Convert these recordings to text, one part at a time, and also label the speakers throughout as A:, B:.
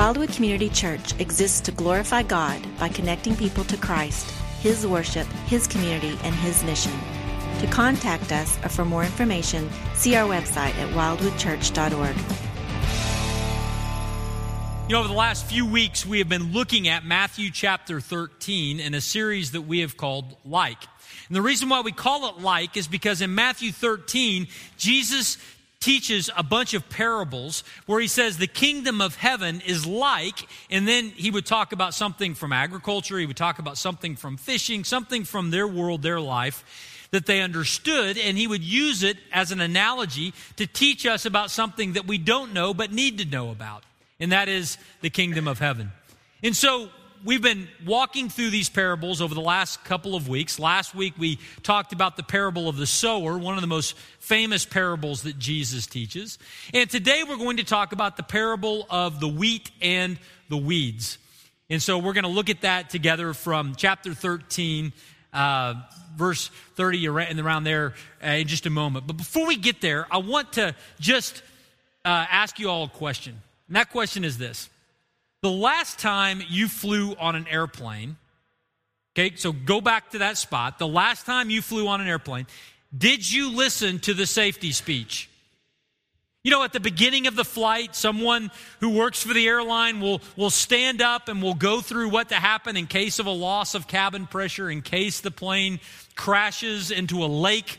A: Wildwood Community Church exists to glorify God by connecting people to Christ, His worship, His community, and His mission. To contact us or for more information, see our website at wildwoodchurch.org.
B: You know, over the last few weeks, we have been looking at Matthew chapter 13 in a series that we have called Like. And the reason why we call it like is because in Matthew 13, Jesus teaches a bunch of parables where he says the kingdom of heaven is like, and then he would talk about something from agriculture, he would talk about something from fishing, something from their world, their life that they understood, and he would use it as an analogy to teach us about something that we don't know but need to know about, and that is the kingdom of heaven. And so we've been walking through these parables over the last couple of weeks. Last week we talked about the parable of the sower, one of the most famous parables that Jesus teaches. And today we're going to talk about the parable of the wheat and the weeds. And so we're going to look at that together from chapter 13, uh, verse 30 and around there uh, in just a moment. But before we get there, I want to just uh, ask you all a question. And that question is this the last time you flew on an airplane, okay, so go back to that spot. The last time you flew on an airplane, did you listen to the safety speech? You know, at the beginning of the flight, someone who works for the airline will, will stand up and will go through what to happen in case of a loss of cabin pressure, in case the plane crashes into a lake,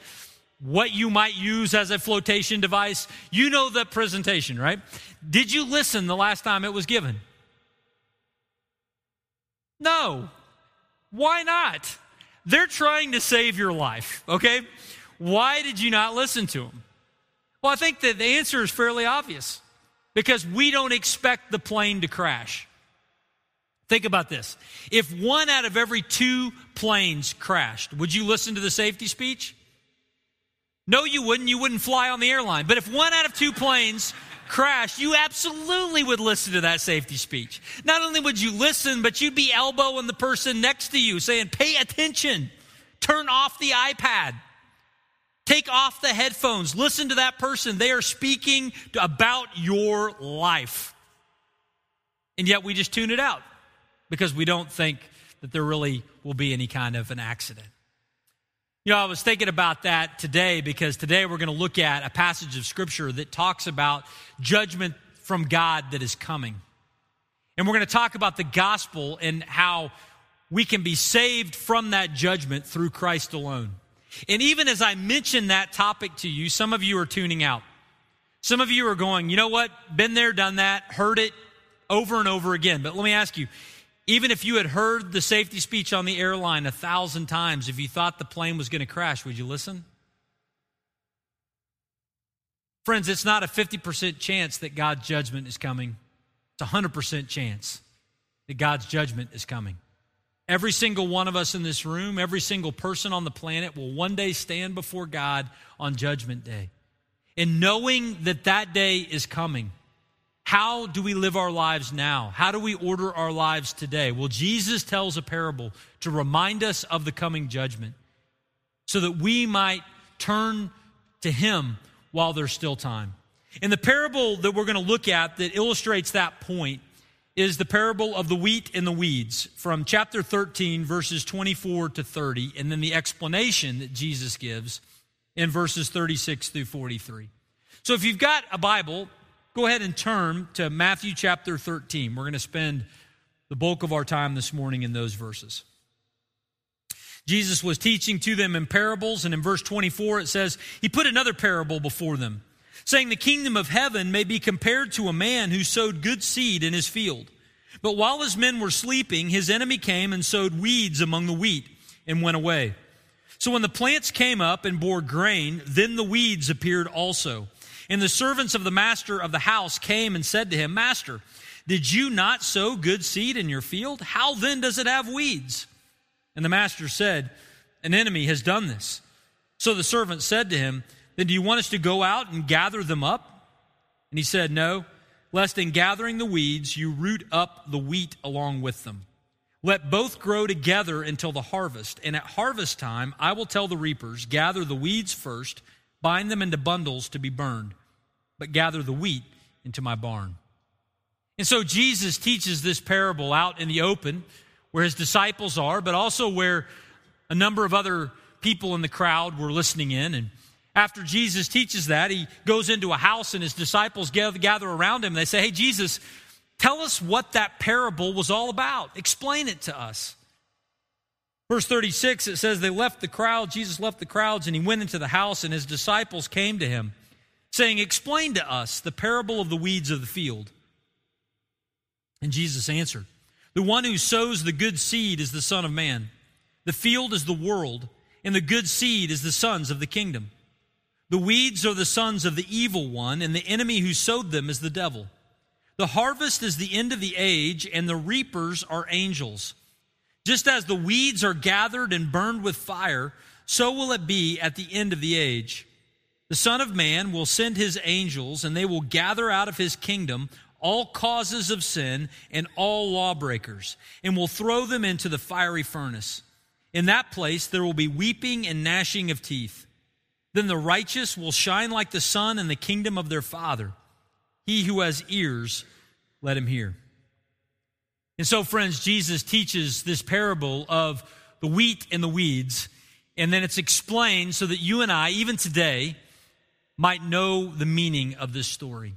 B: what you might use as a flotation device. You know the presentation, right? Did you listen the last time it was given? No. Why not? They're trying to save your life, okay? Why did you not listen to them? Well, I think that the answer is fairly obvious because we don't expect the plane to crash. Think about this. If one out of every two planes crashed, would you listen to the safety speech? No, you wouldn't. You wouldn't fly on the airline. But if one out of two planes crashed, you absolutely would listen to that safety speech. Not only would you listen, but you'd be elbowing the person next to you saying, pay attention, turn off the iPad. Take off the headphones. Listen to that person. They are speaking about your life. And yet we just tune it out because we don't think that there really will be any kind of an accident. You know, I was thinking about that today because today we're going to look at a passage of scripture that talks about judgment from God that is coming. And we're going to talk about the gospel and how we can be saved from that judgment through Christ alone. And even as I mention that topic to you, some of you are tuning out. Some of you are going, you know what? Been there, done that, heard it over and over again. But let me ask you, even if you had heard the safety speech on the airline a thousand times, if you thought the plane was going to crash, would you listen? Friends, it's not a 50% chance that God's judgment is coming. It's a 100% chance that God's judgment is coming. Every single one of us in this room, every single person on the planet will one day stand before God on Judgment Day. And knowing that that day is coming, how do we live our lives now? How do we order our lives today? Well, Jesus tells a parable to remind us of the coming judgment so that we might turn to Him while there's still time. And the parable that we're going to look at that illustrates that point is the parable of the wheat and the weeds from chapter 13, verses 24 to 30, and then the explanation that Jesus gives in verses 36 through 43. So if you've got a Bible, Go ahead and turn to Matthew chapter 13. We're going to spend the bulk of our time this morning in those verses. Jesus was teaching to them in parables, and in verse 24 it says, He put another parable before them, saying, The kingdom of heaven may be compared to a man who sowed good seed in his field. But while his men were sleeping, his enemy came and sowed weeds among the wheat and went away. So when the plants came up and bore grain, then the weeds appeared also. And the servants of the master of the house came and said to him, Master, did you not sow good seed in your field? How then does it have weeds? And the master said, An enemy has done this. So the servant said to him, Then do you want us to go out and gather them up? And he said, No, lest in gathering the weeds you root up the wheat along with them. Let both grow together until the harvest. And at harvest time, I will tell the reapers, Gather the weeds first, bind them into bundles to be burned but gather the wheat into my barn. And so Jesus teaches this parable out in the open where his disciples are, but also where a number of other people in the crowd were listening in. And after Jesus teaches that, he goes into a house and his disciples gather around him. They say, Hey, Jesus, tell us what that parable was all about. Explain it to us. Verse 36, it says, They left the crowd. Jesus left the crowds and he went into the house, and his disciples came to him, saying, Explain to us the parable of the weeds of the field. And Jesus answered, The one who sows the good seed is the Son of Man. The field is the world, and the good seed is the sons of the kingdom. The weeds are the sons of the evil one, and the enemy who sowed them is the devil. The harvest is the end of the age, and the reapers are angels. Just as the weeds are gathered and burned with fire, so will it be at the end of the age. The Son of Man will send his angels, and they will gather out of his kingdom all causes of sin and all lawbreakers, and will throw them into the fiery furnace. In that place there will be weeping and gnashing of teeth. Then the righteous will shine like the sun in the kingdom of their Father. He who has ears, let him hear. And so, friends, Jesus teaches this parable of the wheat and the weeds, and then it's explained so that you and I, even today, might know the meaning of this story.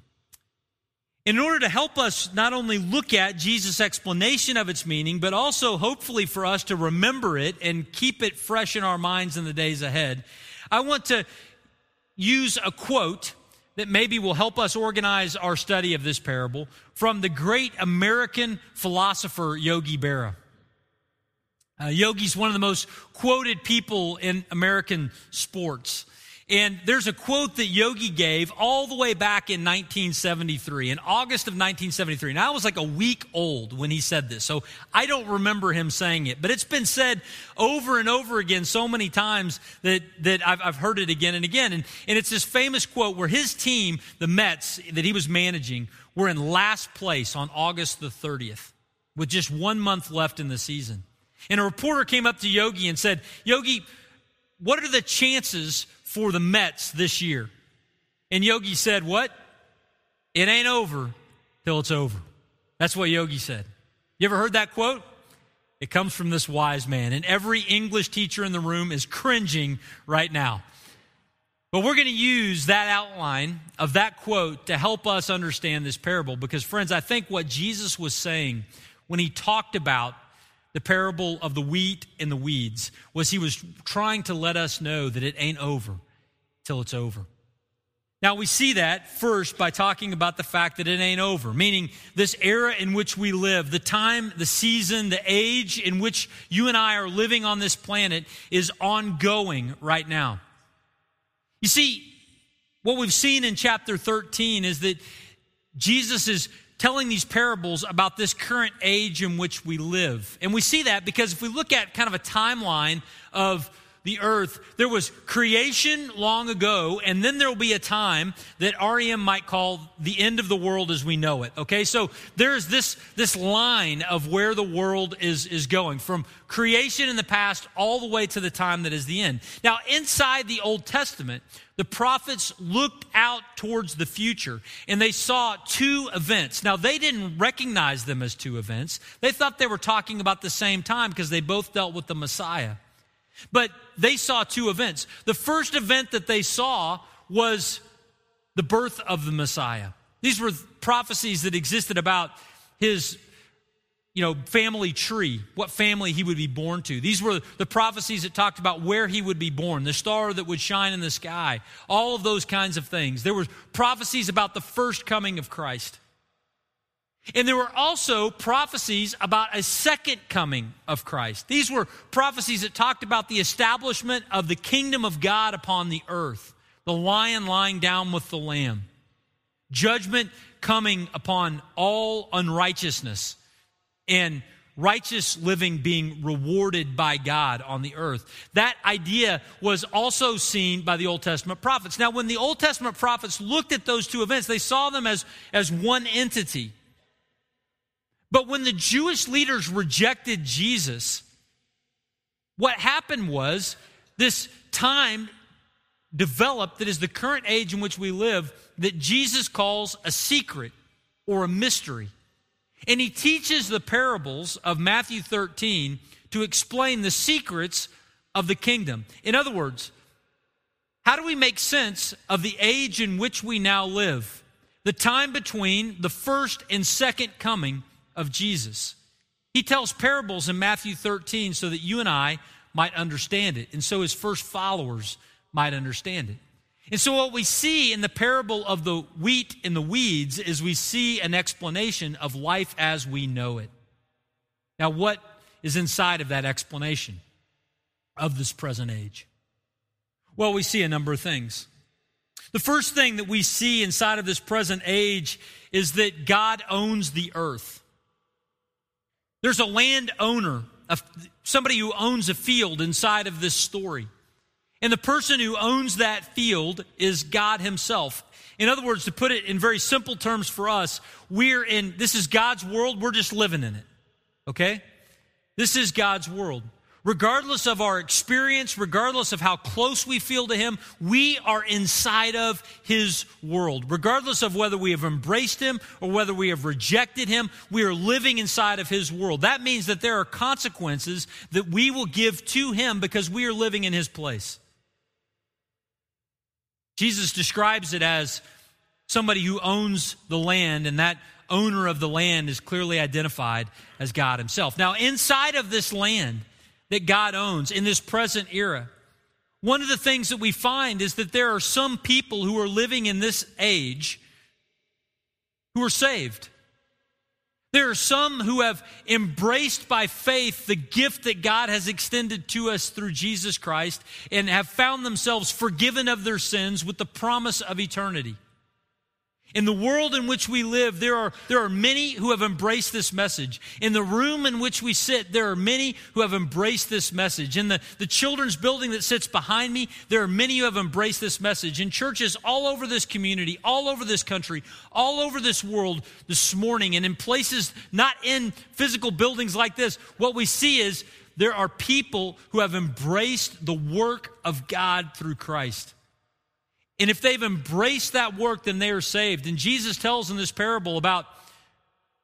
B: In order to help us not only look at Jesus' explanation of its meaning, but also hopefully for us to remember it and keep it fresh in our minds in the days ahead, I want to use a quote that maybe will help us organize our study of this parable from the great American philosopher Yogi Berra. Uh, Yogi's one of the most quoted people in American sports. And there's a quote that Yogi gave all the way back in 1973, in August of 1973. Now, I was like a week old when he said this, so I don't remember him saying it. But it's been said over and over again so many times that, that I've, I've heard it again and again. And, and it's this famous quote where his team, the Mets that he was managing, were in last place on August the 30th with just one month left in the season. And a reporter came up to Yogi and said, Yogi, what are the chances for the Mets this year. And Yogi said, What? It ain't over till it's over. That's what Yogi said. You ever heard that quote? It comes from this wise man, and every English teacher in the room is cringing right now. But we're going to use that outline of that quote to help us understand this parable because, friends, I think what Jesus was saying when he talked about the parable of the wheat and the weeds was he was trying to let us know that it ain't over till it's over. Now, we see that first by talking about the fact that it ain't over, meaning this era in which we live, the time, the season, the age in which you and I are living on this planet is ongoing right now. You see, what we've seen in chapter 13 is that Jesus is telling these parables about this current age in which we live. And we see that because if we look at kind of a timeline of the earth, there was creation long ago, and then there will be a time that REM might call the end of the world as we know it. Okay, so there's this, this line of where the world is, is going from creation in the past all the way to the time that is the end. Now, inside the Old Testament, the prophets looked out towards the future and they saw two events. Now, they didn't recognize them as two events. They thought they were talking about the same time because they both dealt with the Messiah. But they saw two events. The first event that they saw was the birth of the Messiah. These were prophecies that existed about his you know, family tree, what family he would be born to. These were the prophecies that talked about where he would be born, the star that would shine in the sky, all of those kinds of things. There were prophecies about the first coming of Christ. And there were also prophecies about a second coming of Christ. These were prophecies that talked about the establishment of the kingdom of God upon the earth, the lion lying down with the lamb, judgment coming upon all unrighteousness, and righteous living being rewarded by God on the earth. That idea was also seen by the Old Testament prophets. Now, when the Old Testament prophets looked at those two events, they saw them as, as one entity. But when the Jewish leaders rejected Jesus, what happened was this time developed that is the current age in which we live that Jesus calls a secret or a mystery. And he teaches the parables of Matthew 13 to explain the secrets of the kingdom. In other words, how do we make sense of the age in which we now live? The time between the first and second coming of Jesus. He tells parables in Matthew 13 so that you and I might understand it, and so his first followers might understand it. And so, what we see in the parable of the wheat and the weeds is we see an explanation of life as we know it. Now, what is inside of that explanation of this present age? Well, we see a number of things. The first thing that we see inside of this present age is that God owns the earth. There's a landowner, somebody who owns a field inside of this story. And the person who owns that field is God Himself. In other words, to put it in very simple terms for us, we're in, this is God's world, we're just living in it. Okay? This is God's world. Regardless of our experience, regardless of how close we feel to Him, we are inside of His world. Regardless of whether we have embraced Him or whether we have rejected Him, we are living inside of His world. That means that there are consequences that we will give to Him because we are living in His place. Jesus describes it as somebody who owns the land, and that owner of the land is clearly identified as God Himself. Now, inside of this land that God owns in this present era, one of the things that we find is that there are some people who are living in this age who are saved. There are some who have embraced by faith the gift that God has extended to us through Jesus Christ and have found themselves forgiven of their sins with the promise of eternity. In the world in which we live, there are, there are many who have embraced this message. In the room in which we sit, there are many who have embraced this message. In the, the children's building that sits behind me, there are many who have embraced this message. In churches all over this community, all over this country, all over this world this morning, and in places not in physical buildings like this, what we see is there are people who have embraced the work of God through Christ. And if they've embraced that work, then they are saved. And Jesus tells in this parable about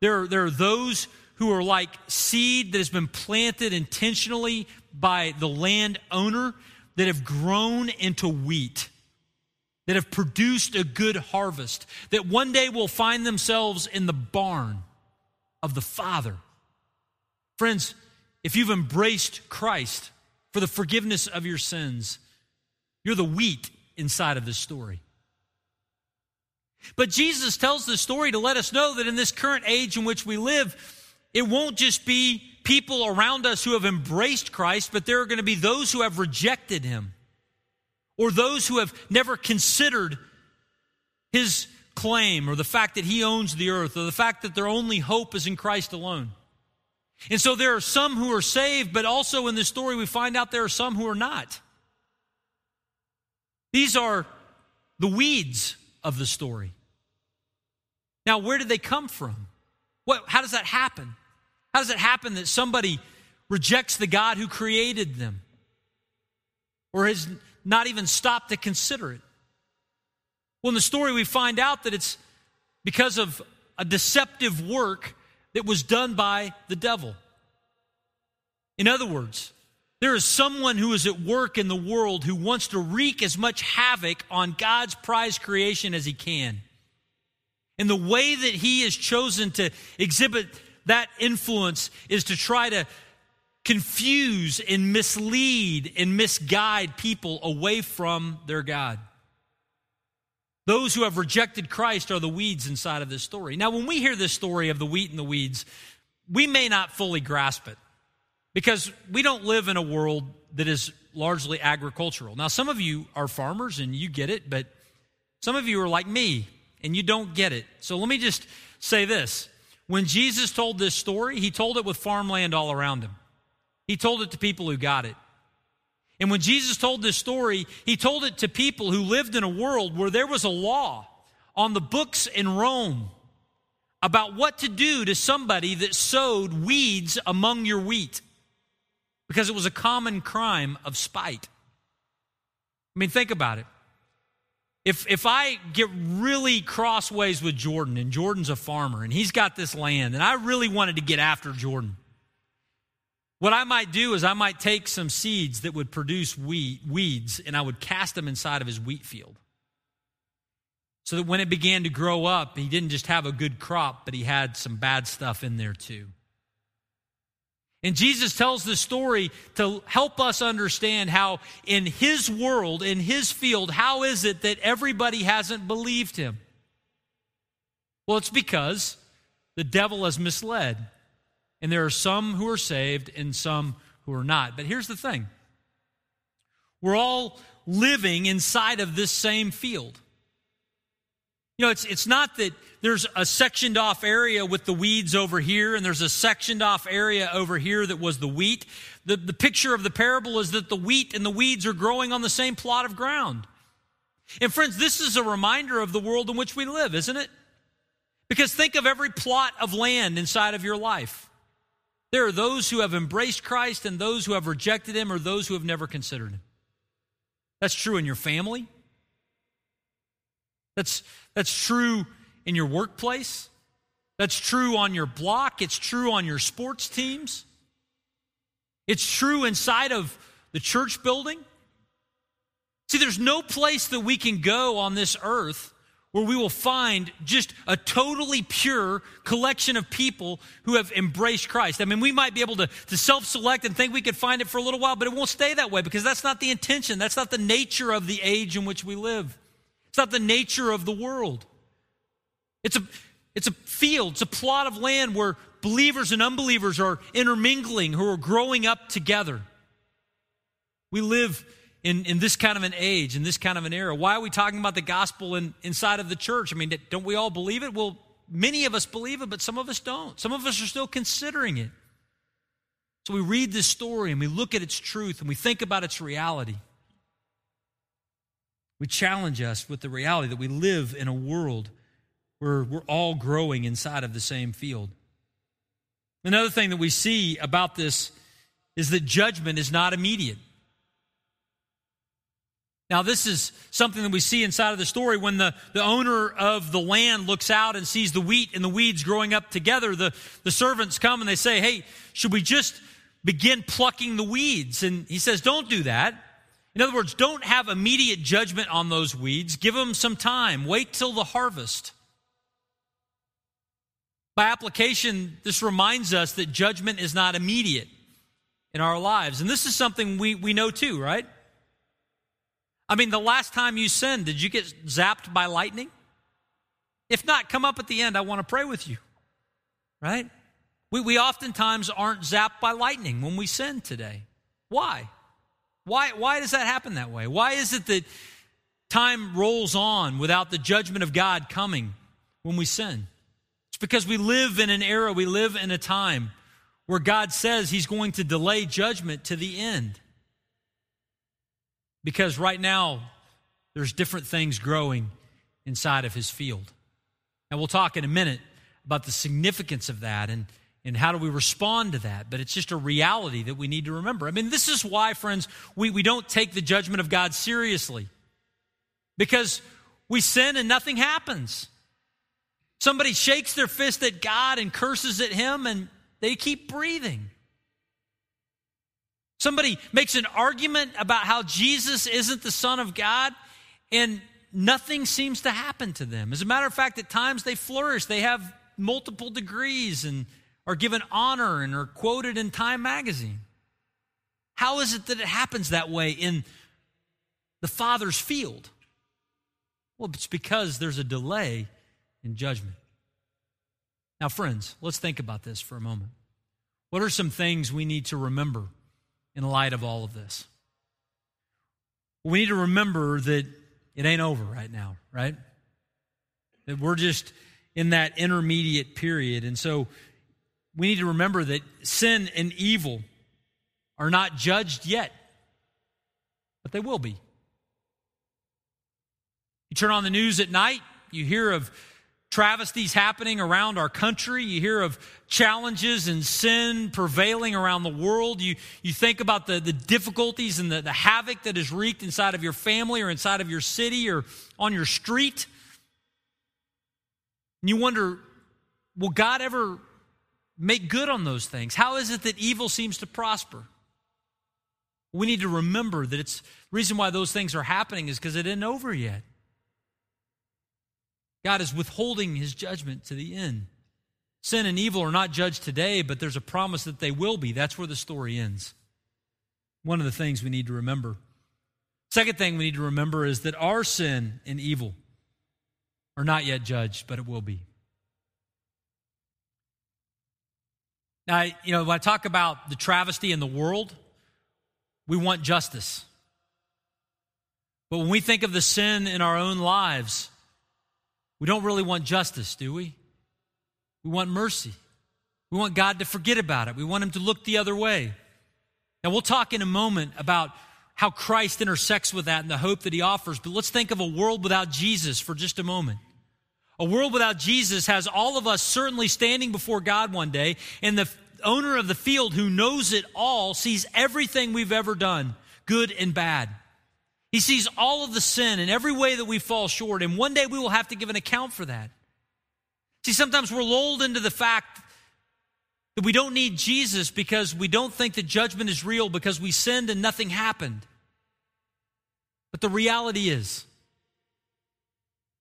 B: there, there are those who are like seed that has been planted intentionally by the landowner that have grown into wheat, that have produced a good harvest, that one day will find themselves in the barn of the Father. Friends, if you've embraced Christ for the forgiveness of your sins, you're the wheat inside of this story. But Jesus tells this story to let us know that in this current age in which we live, it won't just be people around us who have embraced Christ, but there are going to be those who have rejected him or those who have never considered his claim or the fact that he owns the earth or the fact that their only hope is in Christ alone. And so there are some who are saved, but also in this story we find out there are some who are not. These are the weeds of the story. Now, where did they come from? What, how does that happen? How does it happen that somebody rejects the God who created them or has not even stopped to consider it? Well, in the story, we find out that it's because of a deceptive work that was done by the devil. In other words, there is someone who is at work in the world who wants to wreak as much havoc on God's prized creation as he can. And the way that he has chosen to exhibit that influence is to try to confuse and mislead and misguide people away from their God. Those who have rejected Christ are the weeds inside of this story. Now, when we hear this story of the wheat and the weeds, we may not fully grasp it. Because we don't live in a world that is largely agricultural. Now, some of you are farmers and you get it, but some of you are like me and you don't get it. So let me just say this. When Jesus told this story, he told it with farmland all around him. He told it to people who got it. And when Jesus told this story, he told it to people who lived in a world where there was a law on the books in Rome about what to do to somebody that sowed weeds among your wheat because it was a common crime of spite. I mean, think about it. if, if I get really crossways with Jordan, and Jordan's a farmer, and he's got this land, and I really wanted to get after Jordan, what I might do is I might take some seeds that would produce weeds, and I would cast them inside of his wheat field. So that when it began to grow up, he didn't just have a good crop, but he had some bad stuff in there too. And Jesus tells this story to help us understand how, in his world, in his field, how is it that everybody hasn't believed him? Well, it's because the devil has misled. And there are some who are saved and some who are not. But here's the thing we're all living inside of this same field. You know, it's, it's not that there's a sectioned off area with the weeds over here, and there's a sectioned off area over here that was the wheat. The, the picture of the parable is that the wheat and the weeds are growing on the same plot of ground. And friends, this is a reminder of the world in which we live, isn't it? Because think of every plot of land inside of your life. There are those who have embraced Christ and those who have rejected him or those who have never considered him. That's true in your family. That's, that's true in your workplace. That's true on your block. It's true on your sports teams. It's true inside of the church building. See, there's no place that we can go on this earth where we will find just a totally pure collection of people who have embraced Christ. I mean, we might be able to, to self select and think we could find it for a little while, but it won't stay that way because that's not the intention. That's not the nature of the age in which we live. It's not the nature of the world. It's a, it's a field, it's a plot of land where believers and unbelievers are intermingling, who are growing up together. We live in, in this kind of an age, in this kind of an era. Why are we talking about the gospel in, inside of the church? I mean, don't we all believe it? Well, many of us believe it, but some of us don't. Some of us are still considering it. So we read this story and we look at its truth and we think about its reality. We challenge us with the reality that we live in a world where we're all growing inside of the same field. Another thing that we see about this is that judgment is not immediate. Now, this is something that we see inside of the story. When the, the owner of the land looks out and sees the wheat and the weeds growing up together, the, the servants come and they say, Hey, should we just begin plucking the weeds? And he says, Don't do that. In other words, don't have immediate judgment on those weeds. Give them some time. Wait till the harvest. By application, this reminds us that judgment is not immediate in our lives. And this is something we, we know too, right? I mean, the last time you sinned, did you get zapped by lightning? If not, come up at the end. I want to pray with you, right? We, we oftentimes aren't zapped by lightning when we sin today. Why? Why, why does that happen that way? Why is it that time rolls on without the judgment of God coming when we sin? It's because we live in an era, we live in a time where God says He's going to delay judgment to the end. Because right now, there's different things growing inside of His field. And we'll talk in a minute about the significance of that and, and how do we respond to that. But it's just a reality that we need to remember. I mean, this is why, friends, we, we don't take the judgment of God seriously. Because we sin and nothing happens. Somebody shakes their fist at God and curses at him, and they keep breathing. Somebody makes an argument about how Jesus isn't the Son of God, and nothing seems to happen to them. As a matter of fact, at times they flourish. They have multiple degrees and are given honor and are quoted in Time magazine. How is it that it happens that way in the Father's field? Well, it's because there's a delay in judgment. Now, friends, let's think about this for a moment. What are some things we need to remember in light of all of this? We need to remember that it ain't over right now, right? That we're just in that intermediate period. And so we need to remember that sin and evil are not judged yet, but they will be. You turn on the news at night, you hear of travesties happening around our country. You hear of challenges and sin prevailing around the world. You, you think about the, the difficulties and the, the havoc that is wreaked inside of your family or inside of your city or on your street. And you wonder, will God ever make good on those things? How is it that evil seems to prosper? We need to remember that it's reason why those things are happening is because it isn't over yet. God is withholding his judgment to the end. Sin and evil are not judged today, but there's a promise that they will be. That's where the story ends. One of the things we need to remember. Second thing we need to remember is that our sin and evil are not yet judged, but it will be. You know, when I talk about the travesty in the world, we want justice. But when we think of the sin in our own lives, we don't really want justice, do we? We want mercy. We want God to forget about it. We want Him to look the other way. Now, we'll talk in a moment about how Christ intersects with that and the hope that He offers, but let's think of a world without Jesus for just a moment. A world without Jesus has all of us certainly standing before God one day, and the owner of the field who knows it all sees everything we've ever done, good and bad. He sees all of the sin and every way that we fall short, and one day we will have to give an account for that. See, sometimes we're lulled into the fact that we don't need Jesus because we don't think that judgment is real because we sinned and nothing happened. But the reality is,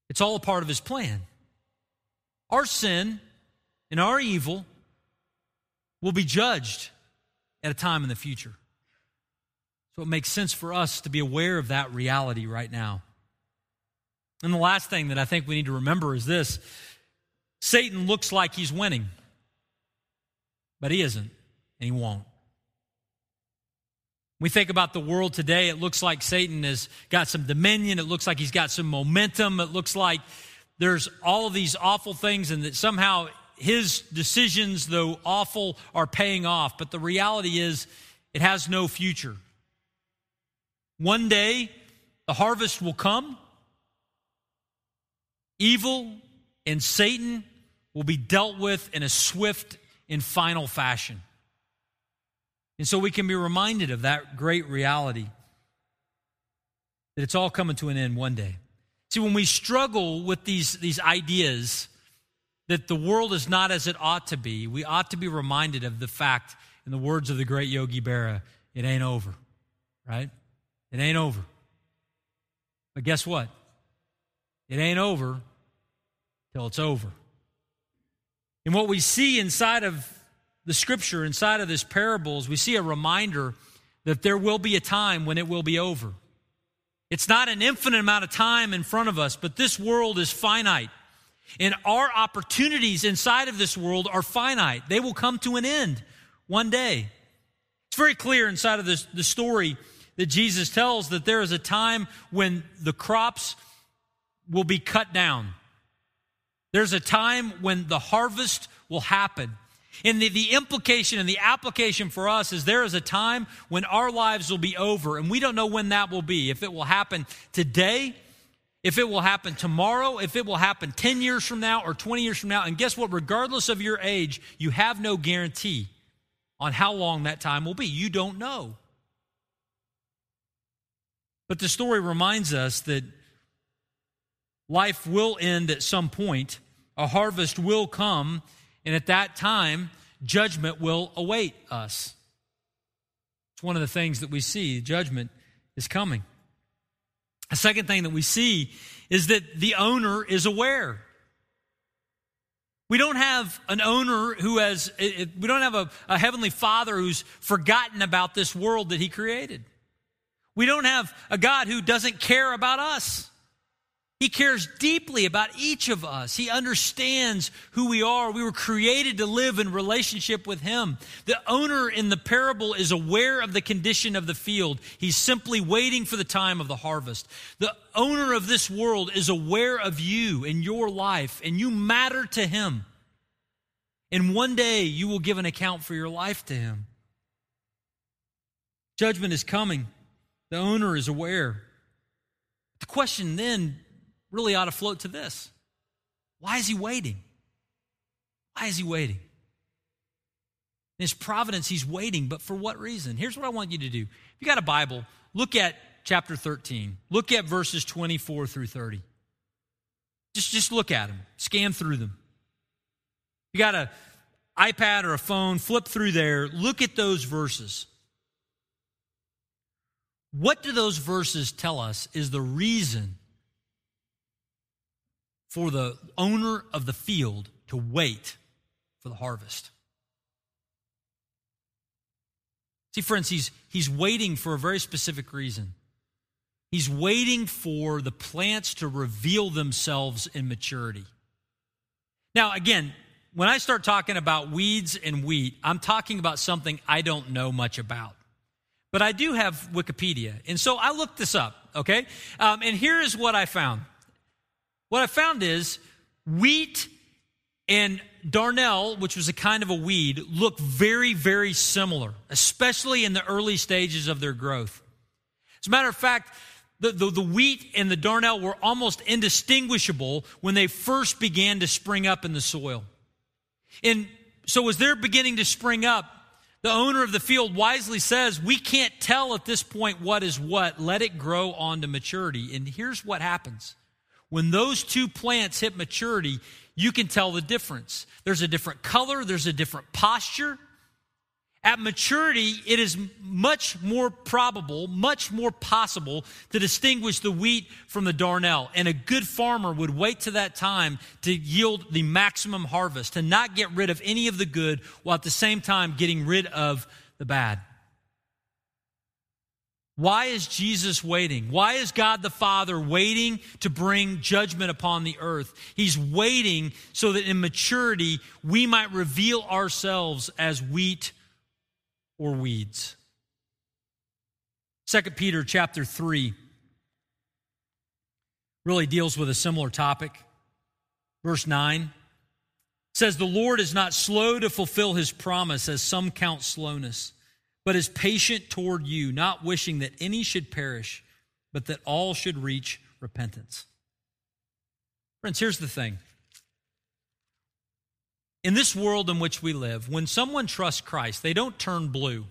B: it's all a part of his plan. Our sin and our evil will be judged at a time in the future. So it makes sense for us to be aware of that reality right now. And the last thing that I think we need to remember is this Satan looks like he's winning, but he isn't, and he won't. We think about the world today, it looks like Satan has got some dominion, it looks like he's got some momentum, it looks like there's all of these awful things, and that somehow his decisions, though awful, are paying off. But the reality is, it has no future. One day, the harvest will come. Evil and Satan will be dealt with in a swift and final fashion. And so we can be reminded of that great reality that it's all coming to an end one day. See, when we struggle with these, these ideas that the world is not as it ought to be, we ought to be reminded of the fact, in the words of the great Yogi Berra, it ain't over, right? It ain't over. But guess what? It ain't over till it's over. And what we see inside of the scripture, inside of this parable, is we see a reminder that there will be a time when it will be over. It's not an infinite amount of time in front of us, but this world is finite. And our opportunities inside of this world are finite. They will come to an end one day. It's very clear inside of this, the story that Jesus tells that there is a time when the crops will be cut down. There's a time when the harvest will happen. And the, the implication and the application for us is there is a time when our lives will be over, and we don't know when that will be. If it will happen today, if it will happen tomorrow, if it will happen 10 years from now or 20 years from now. And guess what? Regardless of your age, you have no guarantee on how long that time will be. You don't know. But the story reminds us that life will end at some point, a harvest will come, and at that time, judgment will await us. It's one of the things that we see judgment is coming. A second thing that we see is that the owner is aware. We don't have an owner who has, eh, eh, we don't have a, a, heavenly father who's forgotten about this world that he created. We don't have a God who doesn't care about us. He cares deeply about each of us. He understands who we are. We were created to live in relationship with Him. The owner in the parable is aware of the condition of the field. He's simply waiting for the time of the harvest. The owner of this world is aware of you and your life, and you matter to Him. And one day you will give an account for your life to Him. Judgment is coming. The owner is aware. The question then really ought to float to this Why is he waiting? Why is he waiting? In his providence, he's waiting, but for what reason? Here's what I want you to do. If you got a Bible, look at chapter 13. Look at verses 24 through 30. Just, just look at them, scan through them. You got an iPad or a phone, flip through there, look at those verses. What do those verses tell us is the reason for the owner of the field to wait for the harvest? See, friends, he's, he's waiting for a very specific reason. He's waiting for the plants to reveal themselves in maturity. Now, again, when I start talking about weeds and wheat, I'm talking about something I don't know much about. But I do have Wikipedia. And so I looked this up, okay? Um, and here is what I found. What I found is wheat and darnel, which was a kind of a weed, look very, very similar, especially in the early stages of their growth. As a matter of fact, the, the, the, wheat and the darnel were almost indistinguishable when they first began to spring up in the soil. And so, as they're beginning to spring up, the owner of the field wisely says, We can't tell at this point what is what. Let it grow on to maturity. And here's what happens when those two plants hit maturity, you can tell the difference. There's a different color, there's a different posture. At maturity, it is much more probable, much more possible to distinguish the wheat from the darnel. And a good farmer would wait to that time to yield the maximum harvest, to not get rid of any of the good while at the same time getting rid of the bad. Why is Jesus waiting? Why is God the Father waiting to bring judgment upon the earth? He's waiting so that in maturity we might reveal ourselves as wheat or weeds. 2 Peter chapter 3 really deals with a similar topic. Verse 9 says, The Lord is not slow to fulfill his promise, as some count slowness, but is patient toward you, not wishing that any should perish, but that all should reach repentance. Friends, here's the thing in this world in which we live, when someone trusts Christ, they don't turn blue.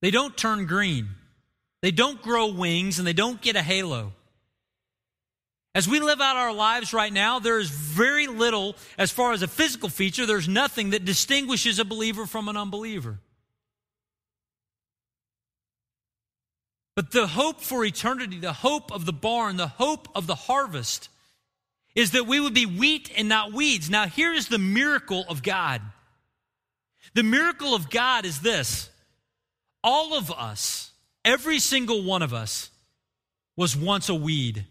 B: They don't turn green. They don't grow wings and they don't get a halo. As we live out our lives right now, there is very little, as far as a physical feature, there's nothing that distinguishes a believer from an unbeliever. But the hope for eternity, the hope of the barn, the hope of the harvest is that we would be wheat and not weeds. Now, here is the miracle of God. The miracle of God is this all of us, every single one of us, was once a weed.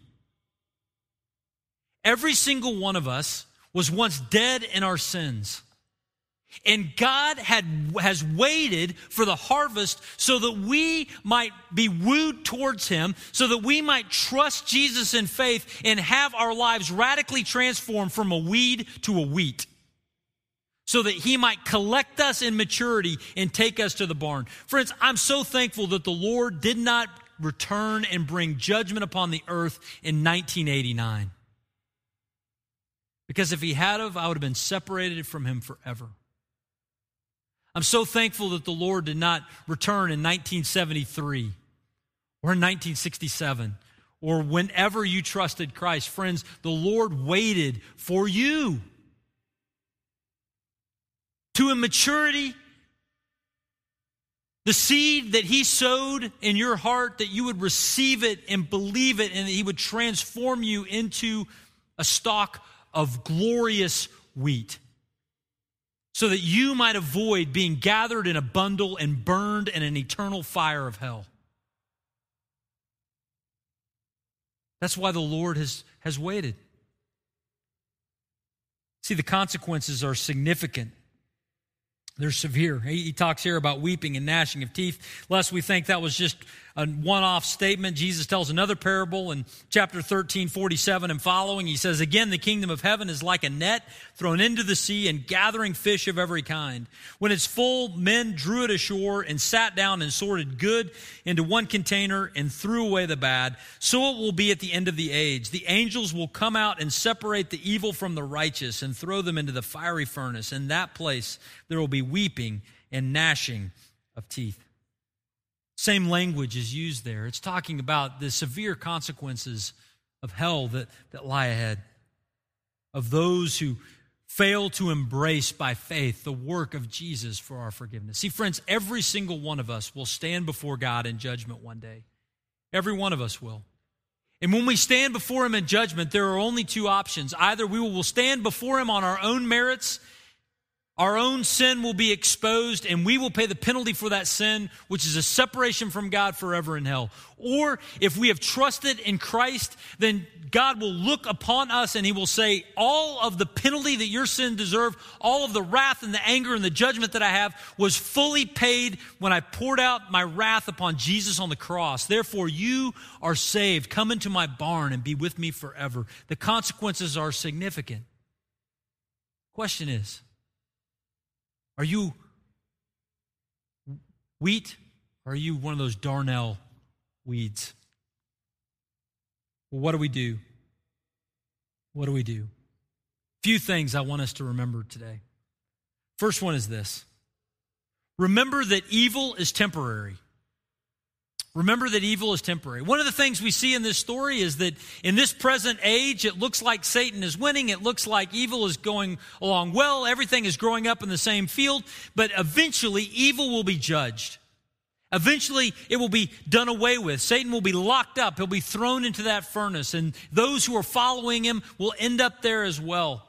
B: Every single one of us was once dead in our sins. And God had, has waited for the harvest so that we might be wooed towards Him, so that we might trust Jesus in faith and have our lives radically transformed from a weed to a wheat. So that He might collect us in maturity and take us to the barn. Friends, I'm so thankful that the Lord did not return and bring judgment upon the earth in 1989. Because if He had of, I would have been separated from Him forever. I'm so thankful that the Lord did not return in 1973 or in 1967 or whenever you trusted Christ. Friends, the Lord waited for you to immaturity. The seed that He sowed in your heart, that you would receive it and believe it, and that He would transform you into a stalk of glorious wheat so that you might avoid being gathered in a bundle and burned in an eternal fire of hell. That's why the Lord has, has waited. See, the consequences are significant. They're severe. He, he talks here about weeping and gnashing of teeth, lest we think that was just a one off statement. Jesus tells another parable in chapter 13, 47 and following. He says, Again, the kingdom of heaven is like a net thrown into the sea and gathering fish of every kind. When it's full, men drew it ashore and sat down and sorted good into one container and threw away the bad. So it will be at the end of the age. The angels will come out and separate the evil from the righteous and throw them into the fiery furnace. In that place, there will be weeping and gnashing of teeth. Same language is used there. It's talking about the severe consequences of hell that, that lie ahead, of those who fail to embrace by faith the work of Jesus for our forgiveness. See, friends, every single one of us will stand before God in judgment one day. Every one of us will. And when we stand before Him in judgment, there are only two options. Either we will stand before Him on our own merits our own sin will be exposed and we will pay the penalty for that sin, which is a separation from God forever in hell. Or if we have trusted in Christ, then God will look upon us and he will say, All of the penalty that your sin deserved, all of the wrath and the anger and the judgment that I have was fully paid when I poured out my wrath upon Jesus on the cross. Therefore, you are saved. Come into my barn and be with me forever. The consequences are significant. Question is, are you wheat or are you one of those darnel weeds? Well, what do we do? What do we do? Few things I want us to remember today. First one is this remember that evil is temporary. Remember that evil is temporary. One of the things we see in this story is that in this present age, it looks like Satan is winning. It looks like evil is going along well. Everything is growing up in the same field. But eventually, evil will be judged. Eventually, it will be done away with. Satan will be locked up. He'll be thrown into that furnace. And those who are following him will end up there as well.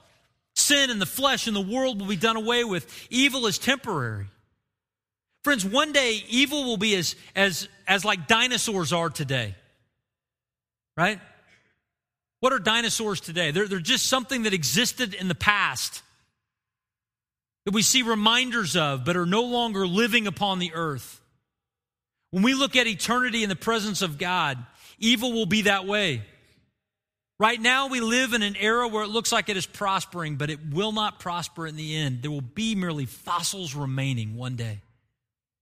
B: Sin and the flesh and the world will be done away with. Evil is temporary. Friends, one day evil will be as, as, as like dinosaurs are today. Right? What are dinosaurs today? They're, they're just something that existed in the past that we see reminders of, but are no longer living upon the earth. When we look at eternity in the presence of God, evil will be that way. Right now, we live in an era where it looks like it is prospering, but it will not prosper in the end. There will be merely fossils remaining one day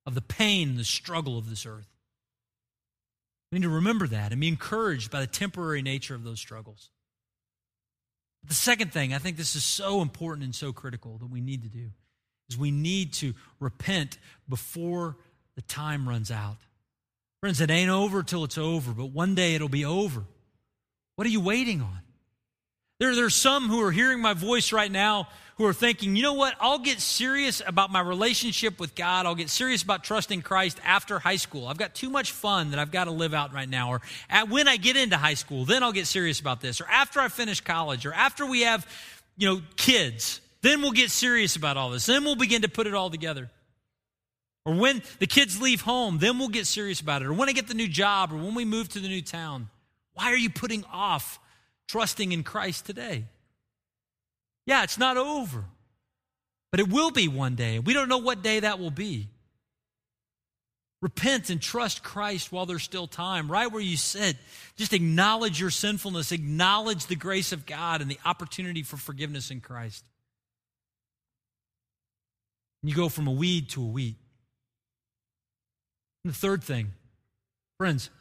B: of the pain and the struggle of this earth. We need to remember that and be encouraged by the temporary nature of those struggles. The second thing, I think this is so important and so critical that we need to do, is we need to repent before the time runs out. Friends, it ain't over till it's over, but one day it'll be over. What are you waiting on? There, there are some who are hearing my voice right now who are thinking, you know what, I'll get serious about my relationship with God. I'll get serious about trusting Christ after high school. I've got too much fun that I've got to live out right now. Or at, when I get into high school, then I'll get serious about this. Or after I finish college, or after we have, you know, kids, then we'll get serious about all this. Then we'll begin to put it all together. Or when the kids leave home, then we'll get serious about it. Or when I get the new job, or when we move to the new town. Why are you putting off trusting in Christ today? Yeah, it's not over, but it will be one day. We don't know what day that will be. Repent and trust Christ while there's still time. Right where you sit, just acknowledge your sinfulness, acknowledge the grace of God and the opportunity for forgiveness in Christ. And you go from a weed to a wheat. And the third thing, friends,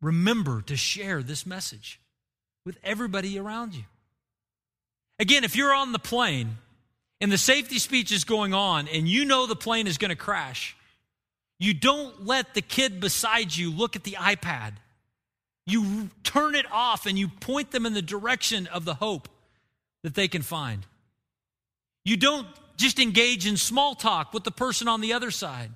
B: remember to share this message with everybody around you. Again, if you're on the plane and the safety speech is going on and you know the plane is going to crash, you don't let the kid beside you look at the iPad. You turn it off and you point them in the direction of the hope that they can find. You don't just engage in small talk with the person on the other side.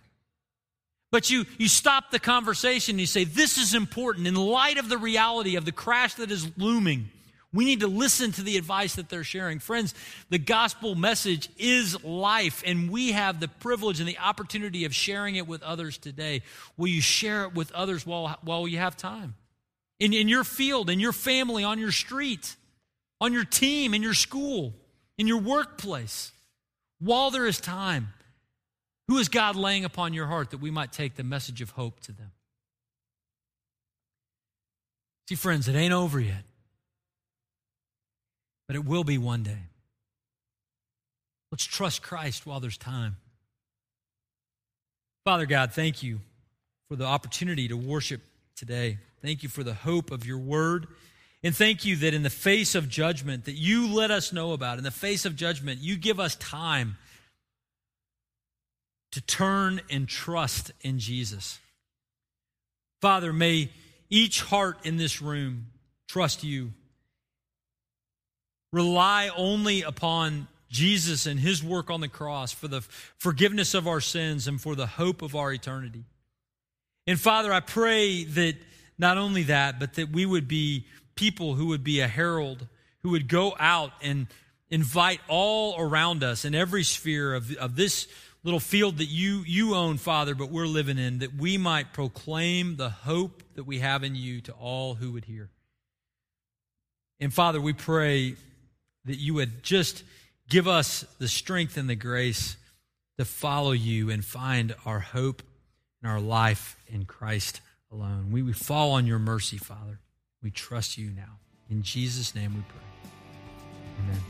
B: But you, you stop the conversation and you say, This is important in light of the reality of the crash that is looming. We need to listen to the advice that they're sharing. Friends, the gospel message is life, and we have the privilege and the opportunity of sharing it with others today. Will you share it with others while, while you have time? In, in your field, in your family, on your street, on your team, in your school, in your workplace, while there is time. Who is God laying upon your heart that we might take the message of hope to them? See, friends, it ain't over yet, but it will be one day. Let's trust Christ while there's time. Father God, thank you for the opportunity to worship today. Thank you for the hope of your word. And thank you that in the face of judgment that you let us know about, in the face of judgment, you give us time to turn and trust in Jesus. Father, may each heart in this room trust you. Rely only upon Jesus and his work on the cross for the forgiveness of our sins and for the hope of our eternity. And Father, I pray that not only that, but that we would be people who would be a herald, who would go out and invite all around us in every sphere of, of this little field that you, you own, Father, but we're living in, that we might proclaim the hope that we have in you to all who would hear. And Father, we pray that you would just give us the strength and the grace to follow you and find our hope and our life in Christ alone. We, we fall on your mercy, Father. We trust you now. In Jesus' name we pray. Amen.